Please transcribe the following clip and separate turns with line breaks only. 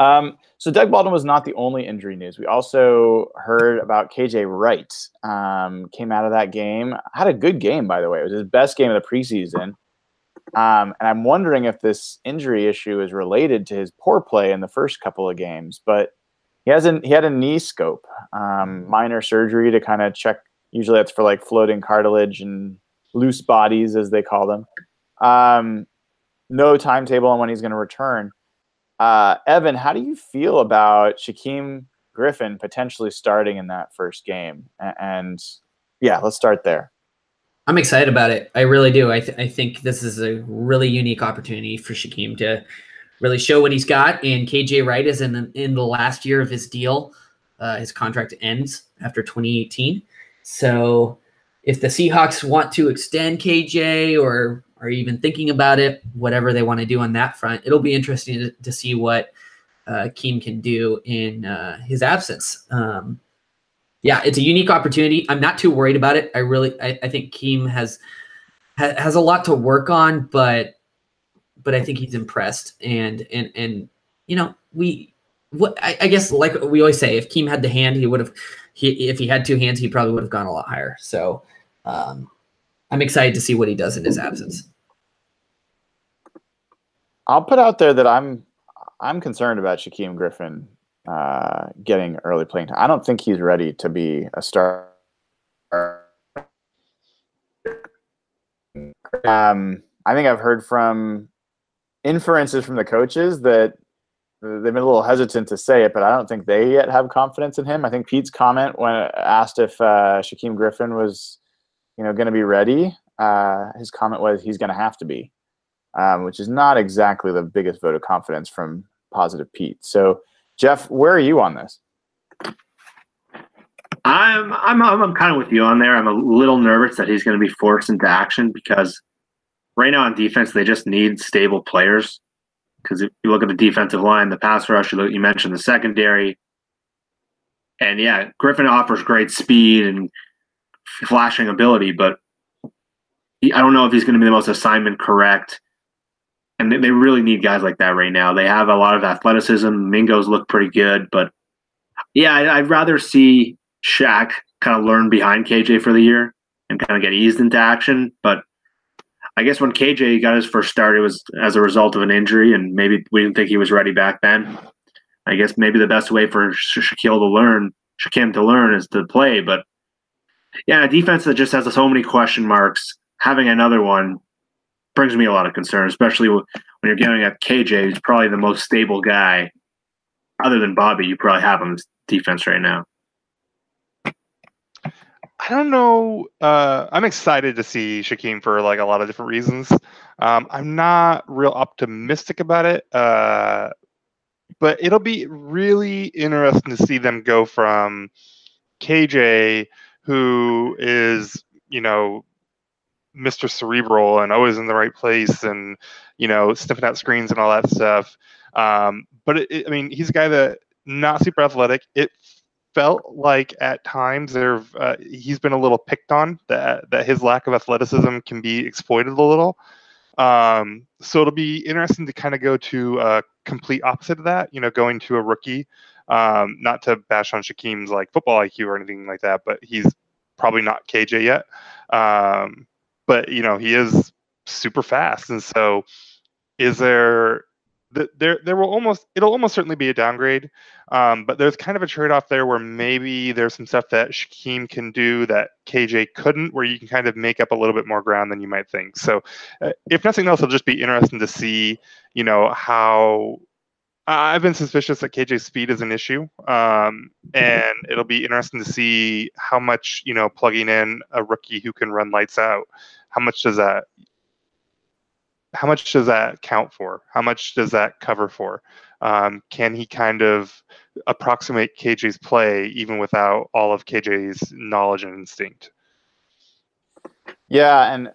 Um, so Doug Baldwin was not the only injury news. We also heard about KJ Wright. Um, came out of that game, had a good game by the way. It was his best game of the preseason. Um, and I'm wondering if this injury issue is related to his poor play in the first couple of games. But he hasn't. He had a knee scope, um, minor surgery to kind of check. Usually that's for like floating cartilage and loose bodies, as they call them. Um, no timetable on when he's going to return. Uh, Evan, how do you feel about Shaquem Griffin potentially starting in that first game? And yeah, let's start there.
I'm excited about it. I really do. I, th- I think this is a really unique opportunity for Shaquem to really show what he's got. And KJ Wright is in the, in the last year of his deal. Uh, his contract ends after 2018. So if the Seahawks want to extend KJ or are even thinking about it, whatever they want to do on that front, it'll be interesting to, to see what uh, Keem can do in uh, his absence. Um, yeah, it's a unique opportunity. I'm not too worried about it. I really, I, I think Keem has ha, has a lot to work on, but but I think he's impressed. And and and you know, we what I, I guess like we always say, if Keem had the hand, he would have. He if he had two hands, he probably would have gone a lot higher. So um, I'm excited to see what he does in his absence.
I'll put out there that I'm I'm concerned about Shaquem Griffin uh, getting early playing time. I don't think he's ready to be a star. Um, I think I've heard from inferences from the coaches that they've been a little hesitant to say it, but I don't think they yet have confidence in him. I think Pete's comment when asked if uh, Shaquem Griffin was, you know, going to be ready, uh, his comment was he's going to have to be, um, which is not exactly the biggest vote of confidence from positive Pete. So Jeff, where are you on this?
I'm I'm I'm kind of with you on there. I'm a little nervous that he's going to be forced into action because right now on defense they just need stable players. Because if you look at the defensive line, the pass rush, you, you mentioned the secondary, and yeah, Griffin offers great speed and flashing ability, but he, I don't know if he's going to be the most assignment correct and they really need guys like that right now. They have a lot of athleticism. Mingo's look pretty good, but yeah, I'd rather see Shaq kind of learn behind KJ for the year and kind of get eased into action. But I guess when KJ got his first start, it was as a result of an injury, and maybe we didn't think he was ready back then. I guess maybe the best way for Shaquille to learn, Shaquem to learn, is to play. But yeah, a defense that just has so many question marks, having another one brings me a lot of concern, especially when you're getting at KJ, who's probably the most stable guy, other than Bobby, you probably have this defense right now.
I don't know. Uh, I'm excited to see Shaquem for like a lot of different reasons. Um, I'm not real optimistic about it, uh, but it'll be really interesting to see them go from KJ, who is you know Mr. Cerebral and always in the right place and you know sniffing out screens and all that stuff. Um, but it, it, I mean, he's a guy that not super athletic. It felt like at times there uh, he's been a little picked on that that his lack of athleticism can be exploited a little. Um, so it'll be interesting to kind of go to a complete opposite of that. You know, going to a rookie. Um, not to bash on Shaquem's like football IQ or anything like that, but he's probably not KJ yet. Um, but you know he is super fast, and so is there there there will almost it'll almost certainly be a downgrade. Um, but there's kind of a trade-off there where maybe there's some stuff that Shaquem can do that KJ couldn't where you can kind of make up a little bit more ground than you might think. So uh, if nothing else it'll just be interesting to see you know how I've been suspicious that KJ's speed is an issue, um, and it'll be interesting to see how much you know plugging in a rookie who can run lights out how much does that how much does that count for? How much does that cover for? Um, can he kind of approximate KJ's play even without all of KJ's knowledge and instinct?
Yeah, and